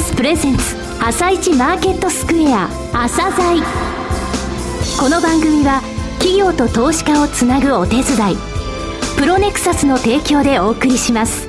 スプレゼンツ朝一マーケットスクエア朝鮮。この番組は企業と投資家をつなぐお手伝いプロネクサスの提供でお送りします。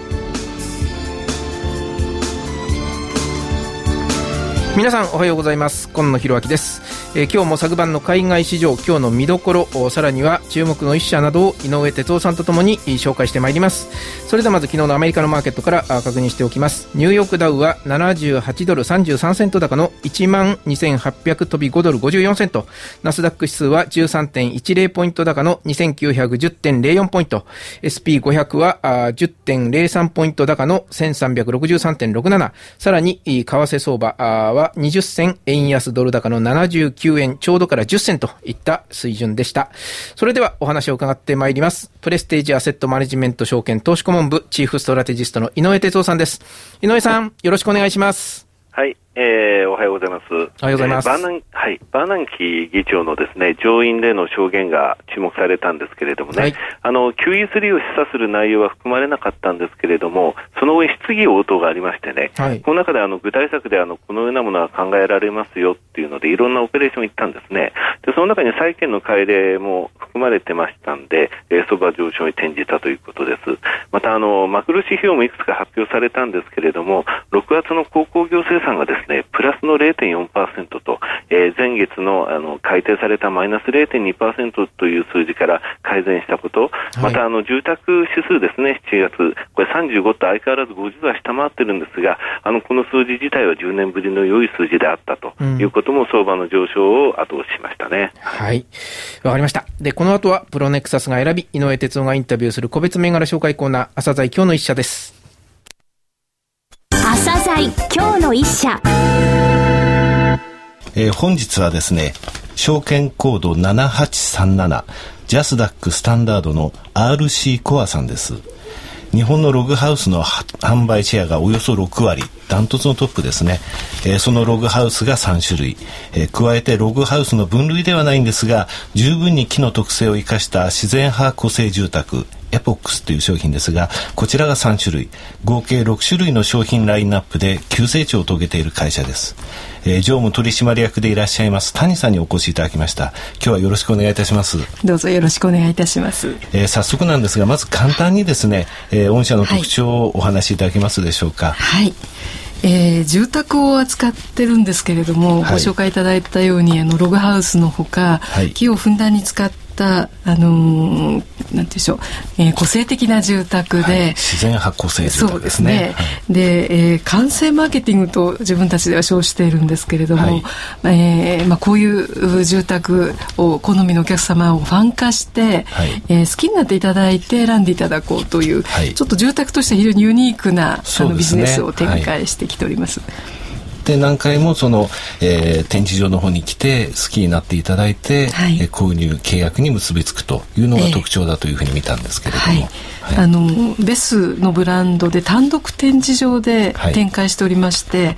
皆さんおはようございます。今野博明です。えー、今日も昨晩の海外市場今日の見どころさらには注目の一社などを井上哲夫さんとともに紹介してまいります。それではまず昨日のアメリカのマーケットから確認しておきます。ニューヨークダウは78ドル33セント高の1万2800飛び5ドル54セント。ナスダック指数は13.10ポイント高の2910.04ポイント。SP500 は10.03ポイント高の1363.67さらに為替相場は20銭円安ドル高の79 9円ちょうどから10銭といった水準でした。それではお話を伺ってまいります。プレステージアセットマネジメント証券投資顧問部チーフストラテジストの井上哲夫さんです。井上さん、よろしくお願いします。はい、えー、おはようございます。おはようございます。えー、バーナン、はい、バーナンキー議長のですね、上院での証言が注目されたんですけれどもね、はい、あの、QE3 を示唆する内容は含まれなかったんですけれども、その後に質疑応答がありましてね、はい、この中であの、具体策であの、このようなものは考えられますよっていうので、いろんなオペレーションを行ったんですね。で、その中に債券の改例も含まれてましたんで、えー、相場上昇に転じたということです。また、あの、マクロ指標もいくつか発表されたんですけれども、6月の鉱工業生産がですね、プラスの0.4%と、えー、前月のあの改定されたマイナス0.2%という数字から改善したこと、またあの住宅指数ですね、7月、これ35と相変わらず50は下回ってるんですが、あのこの数字自体は10年ぶりの良い数字であったということも、相場の上昇を後押ししましたね。はい。わかりました。で、この後はプロネクサスが選び、井上哲夫がインタビューする個別銘柄紹介コーナー、朝鮮今日の一社です。朝鮮今日の一社。えー、本日はですね、証券コード7837ジャスダックスタンダードの RC コアさんです。日本のログハウスの販売シェアがおよそ6割、ダントツのトップですね。えー、そのログハウスが3種類、えー、加えてログハウスの分類ではないんですが、十分に木の特性を生かした自然派個性住宅、エポックスという商品ですが、こちらが3種類、合計6種類の商品ラインナップで急成長を遂げている会社です。えー、常務取締役でいらっしゃいます谷さんにお越しいただきました。今日はよろしくお願いいたします。どうぞよろしくお願いいたします。えー、早速なんですが、まず簡単にですね、えー、御社の特徴をお話しいただけますでしょうか。はい。えー、住宅を扱ってるんですけれども、はい、ご紹介いただいたようにあのログハウスのほか、はい、木をふんだんに使っったあのー、なんでしょう、えー、個性的な住宅で、はい、自然派個性住宅ですね。そうですね。はい、で、えー、完成マーケティングと自分たちでは称しているんですけれども、はい、えー、まあこういう住宅を好みのお客様をファン化して、はい、えー、好きになっていただいて選んでいただこうという、はい、ちょっと住宅として非常にユニークな、あのビジネスを展開してきております。で何回もその、えー、展示場の方に来て好きになっていただいて、はい、えー、購入契約に結びつくというのが特徴だというふうに見たんですけれども。えーはい。はい、あのベスのブランドで単独展示場で展開しておりまして、はい、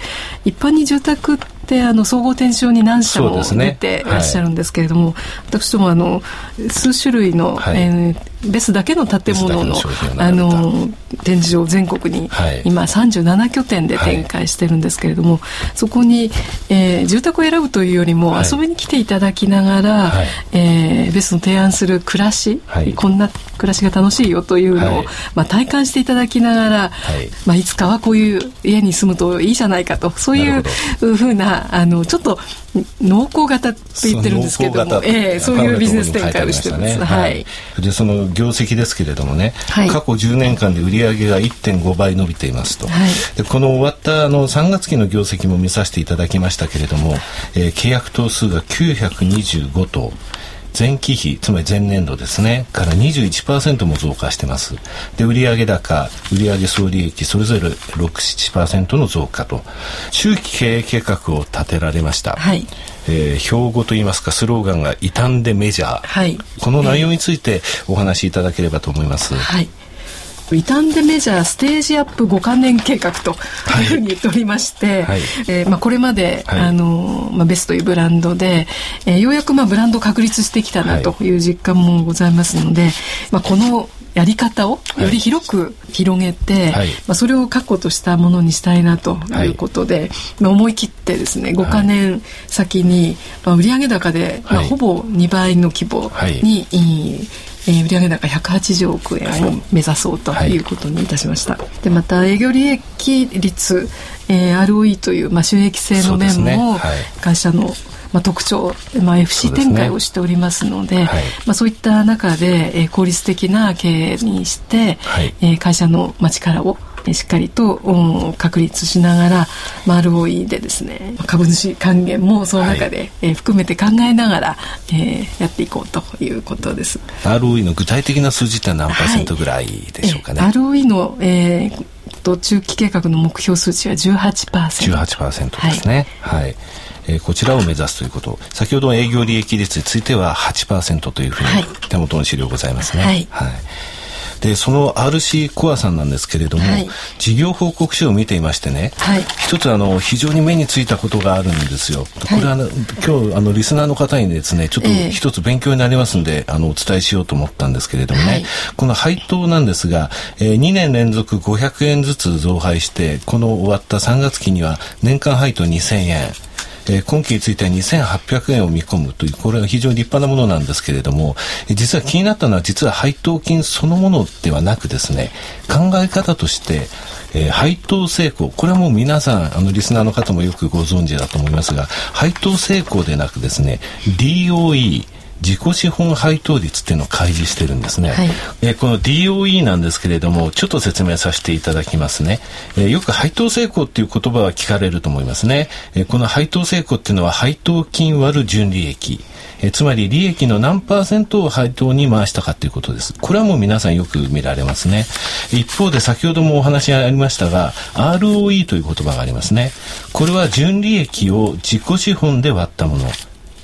一般に住宅ってあの総合展示場に何社も出ていらっしゃるんですけれども、ねはい、私どもあの数種類の、はい、えー、ベスだけの建物のあの展示場全国に、今37拠点で展開してるんですけれども、そこに、えー、住宅を選ぶというよりも遊びに来ていただきながら、はい、えー、ベスの提案する暮らし、こんな暮らしが楽しいよというのを、まあ、体感していただきながら、はい。まあ、いつかはこういう家に住むといいじゃないかとそういうふうなあのちょっと濃厚型って言ってるんですけども、えー、そういうビジネス展開をしてます。ね、はい。でその業績ですけれどもね、はい、過去10年間で売上が1.5倍伸びていますと。はい、でこの終わったあの3月期の業績も見させていただきましたけれども、えー、契約頭数が925と。前期比、つまり前年度ですね、から21%も増加してます。で、売上高、売上総利益、それぞれ6、7%の増加と、中期経営計画を立てられました。はい。えー、標語といいますかスローガンが傷んでメジャー、はい、この内容についてお話しいただければと思います。はい傷んでメジャーステージアップ5か年計画というふうに言っておりまして、はい、えー、まあ、これまで、はい、あのまあ、ベスというブランドで、えー、ようやくまあブランド確立してきたなとい。う実感もございますので、まあ、このやり方をより広く広げて、はい、まあ、それを確固としたものにしたいなとい。うことで、はい、まあ、思い切ってですね5か年先に、まあ、売上高で、まあ、ほぼ2倍の規模に、えー、売上高180億円を目指そうということにいたしました、はい、でまた営業利益率、えー、ROE という、まあ、収益性の面も会社の、まあ、特徴、まあ、FC 展開をしておりますので、ねはい、まあ、そういった中で、えー、効率的な経営にして、はい、えー、会社の、まあ、力をしっかりと確立しながら、まあ、ROE でですね株主還元もその中で、はい、えー、含めて考えながら、えー、やっていこうということです。ROE の具体的な数字って何パーセントぐらいでしょうかね、はい、ROE の、えーと中期計画の目標数値は18%。18%ですね。はい、はい。えー、こちらを目指すということ。先ほど営業利益率については8%というふうに手元の資料ございますね。はい、はいでその RC コアさんなんですけれども、はい、事業報告書を見ていましてね、はい、一つあの非常に目についたことがあるんですよ。これは、はい、今日あのリスナーの方にですねちょっと一つ勉強になりますんで、えー、あのお伝えしようと思ったんですけれどもね、この配当なんですが、えー、2年連続500円ずつ増配してこの終わった3月期には年間配当2000円。えー、今期については2800円を見込むという、これは非常に立派なものなんですけれども、実は気になったのは実は配当金そのものではなくですね、考え方として、えー、配当成功、これはもう皆さん、あの、リスナーの方もよくご存知だと思いますが、配当成功でなくですね、DOE、自己資本配当率っていうのを開示してるんですね、はい、えこの DOE なんですけれどもちょっと説明させていただきますね、えよく配当成功っていう言葉は聞かれると思いますね、えこの配当成功っていうのは配当金割る純利益えつまり利益の何パーセントを配当に回したかということです。これはもう皆さんよく見られますね。一方で先ほどもお話ありましたが、ROE という言葉がありますね。これは純利益を自己資本で割ったもの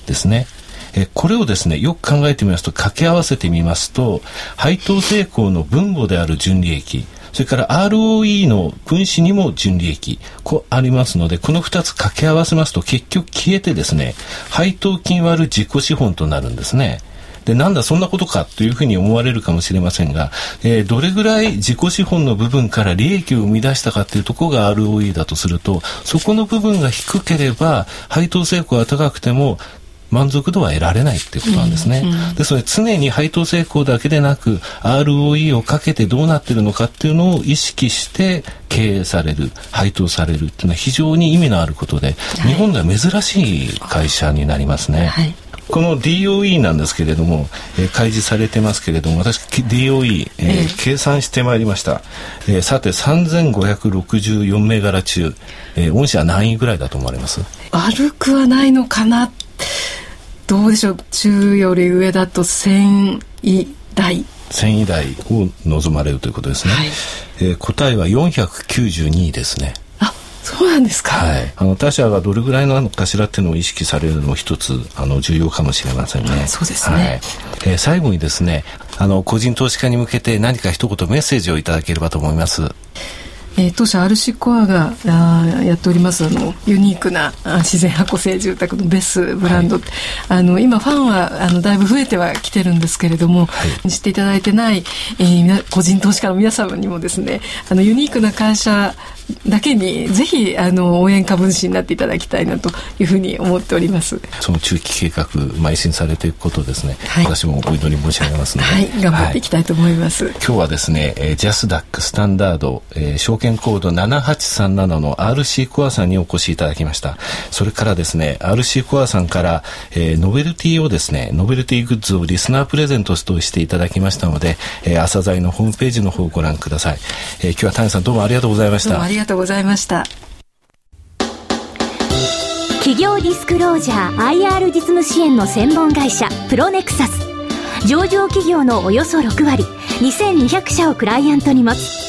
ですね。えこれをですね、よく考えてみますと、掛け合わせてみますと、配当成功の分母である純利益、それから ROE の分子にも純利益、こうありますので、この2つ掛け合わせますと結局消えてですね、配当金割る自己資本となるんですね。で、なんだそんなことかというふうに思われるかもしれませんが、えー、どれぐらい自己資本の部分から利益を生み出したかというところが ROE だとすると、そこの部分が低ければ、配当成功が高くても、満足度は得られないってことなんですね。うんうん、で、それ常に配当成功だけでなく、ROE をかけてどうなってるのかっていうのを意識して経営される、配当されるっていうのは非常に意味のあることで、はい、日本では珍しい会社になりますね。はいこの DOE なんですけれども、えー、開示されてますけれども、私、DOE、えー、計算してまいりました。えー、さて、3564銘柄中、えー、御社何位ぐらいだと思われます？悪くはないのかなどうでしょう?中より上だと1000位台。1000位台を望まれるということですね、はい、えー、答えは492位ですね。あそうなんですか、はい、あの他社がどれぐらいなのかしらっていうのを意識されるのも一つあの重要かもしれませんね。そうですね、はい、えー、最後にですねあの個人投資家に向けて何か一言メッセージをいただければと思います。えー、当社 RC コアがあやっておりますあのユニークな自然箱製住宅のベスブランド、はい、あの今ファンはあのだいぶ増えてはきてるんですけれども、はい、知っていただいてない、えー、個人投資家の皆様にもですねあのユニークな会社だけにぜひあの応援株主になっていただきたいなというふうに思っております。その中期計画邁進されていくことですね、はい、私もお祈り申し上げますので、はい、頑張っていきたいと思います、はい、今日はですね、えー、ジャスダックスタンダード、えー、証券コード7837の RC コアさんにお越しいただきました。それからですね RC コアさんから、えー、ノベルティをですねノベルティグッズをリスナープレゼントとしていただきましたので、えー、朝鮮のホームページの方をご覧ください、えー、今日は谷さんどうもありがとうございました。がとうございました。企業ディスクロージャー IR 実務支援の専門会社プロネクサス。上場企業のおよそ6割2200社をクライアントに持つ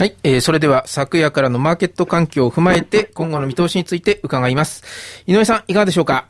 はい、えー、それでは昨夜からのマーケット環境を踏まえて今後の見通しについて伺います。井上さん、いかがでしょうか？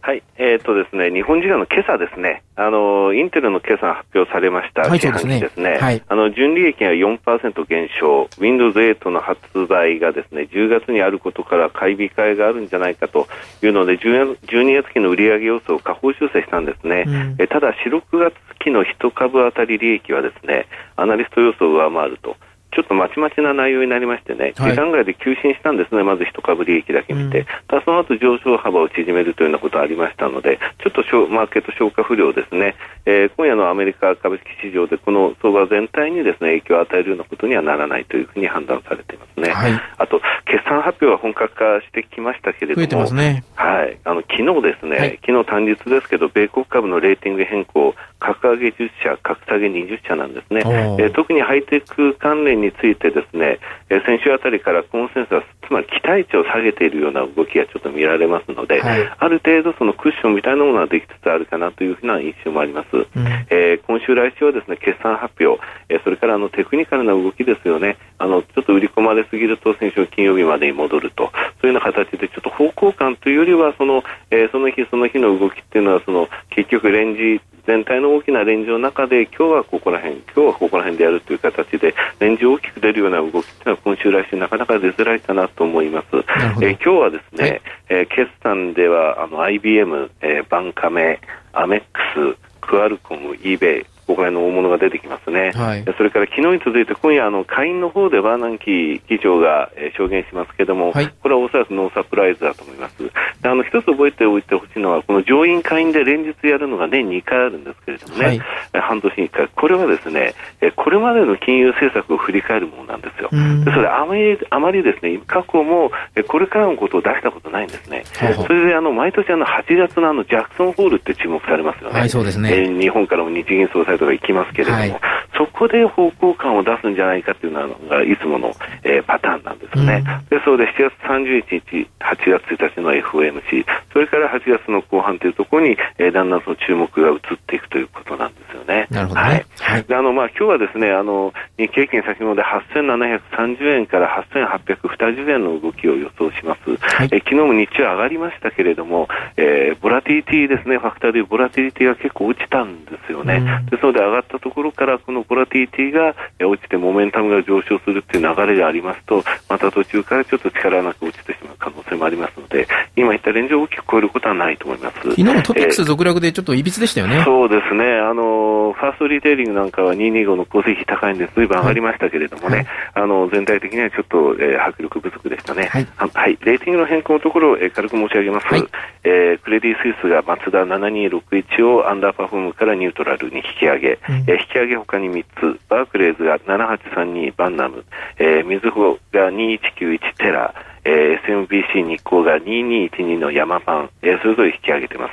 はい、えっ、ー、とですね、日本時間の今朝ですね、あの、インテルの決算発表されました、はい、そうですね。ですねはい、あの、純利益が4%減少、Windows 8の発売がですね、10月にあることから買い控えがあるんじゃないかというので、12月期の売上予想を下方修正したんですね。うん、えただ、4、6月期の1株当たり利益はですね、アナリスト予想を上回ると。ちょっとまちまちな内容になりましてね、時間外で急進したんですね、まず一株利益だけ見て、うん、ただその後上昇幅を縮めるというようなことがありましたので、ちょっとマーケット消化不良ですね、えー、今夜のアメリカ株式市場でこの相場全体にですね影響を与えるようなことにはならないというふうに判断されていますね。はい、あと、決算発表は本格化してきましたけれども、ね、はい、あの昨日ですね、はい、昨日単日ですけど、米国株のレーティング変更、格上げ10社、格下げ20社なんですね、えー、特にハイテク関連についてですね、えー、先週あたりからコンセンサス、つまり期待値を下げているような動きがちょっと見られますので、はい、ある程度そのクッションみたいなものができつつあるかなというふうな印象もあります。うん、えー、今週来週はですね、決算発表、えー、それからあのテクニカルな動きですよね、あのちょっと売り込まれすぎると先週金曜日までに戻ると、そういうような形でちょっと方向感というよりはその、えー、その日その日の動きっていうのはその結局レンジ全体の大きなレンジの中で今日はここら辺今日はここら辺でやるという形でレンジ大きく出るような動きというのは今週来週なかなか出づらいかなと思います。えー、今日はですね、はい、えー、決算ではあの IBM、えー、バンカメ、アメックス、クアルコム、eBay ここら辺の大物が出てきますね、はい、それから昨日に続いて今夜あの下院の方でバーナンキー議長が、えー、証言しますけれども、はい、これはおそらくノーサプライズだと思います。であの一つ覚えておいてほしいのはこの上院下院で連日やるのが年2回あるんですけれどもね、はい、半年に1回。これはですねこれまでの金融政策を振り返るものなんですよ。でそれあまりあまりですね過去もこれからのことを出したことないんですね。それであの毎年あの8月のあのジャクソンホールって注目されますよね、はい、そうですね、えー、日本からも日銀総裁とか行きますけれども、はい、そこで方向感を出すんじゃないかというのがいつもの、えー、パターンなんですね、うん、でそうで7月31日8月1日の FOMC それから8月の後半というところに、えー、だんだんその注目が移っていくということなんですよね。なるほど、ね、はい。であのまあ今日はですねあの日経平均先物で8730円から8820円の動きを予想します。はい、え昨日も日中上がりましたけれども、えー、ボラティリティですねファクターでボラティリティが結構落ちたんですよね。うん、ですので上がったところからこのボラティリティが落ちてモメンタムが上昇するっていう流れでありますとまた途中からちょっと力なく落ちてしまう可能性もありますので今言ったレンジを大きく超えることはないと思います。昨日もトピックス続落でちょっといびつでしたよね、えー、そうですね。あのファーストリテイリングなんかは225の構成費高いんでずいぶん上がりましたけれどもね、はい、あの全体的にはちょっと、えー、迫力不足でしたね、はい、はい、レーティングの変更のところを、えー、軽く申し上げます、はい、えー、クレディ・スイスがマツダ7261をアンダーパフォームからニュートラルに引き上げ、うん、えー、引き上げ他に3つバークレーズが7832バンナム、えー、みずほが2191テラえー、SMBC 日興が2212のヤマパン、えー、それぞれ引き上げてます。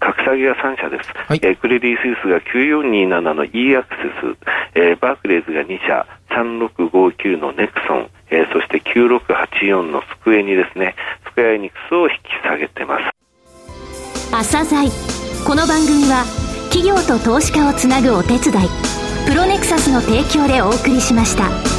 格下げが3社です。はい、えー、クレディ・スイスが9427の e アクセス、えー、バークレーズが2社、3659のネクソン、えー、そして9684のスクエニですね。スクエアエニクスを引き下げてます。朝鮮この番組は企業と投資家をつなぐお手伝いプロネクサスの提供でお送りしました。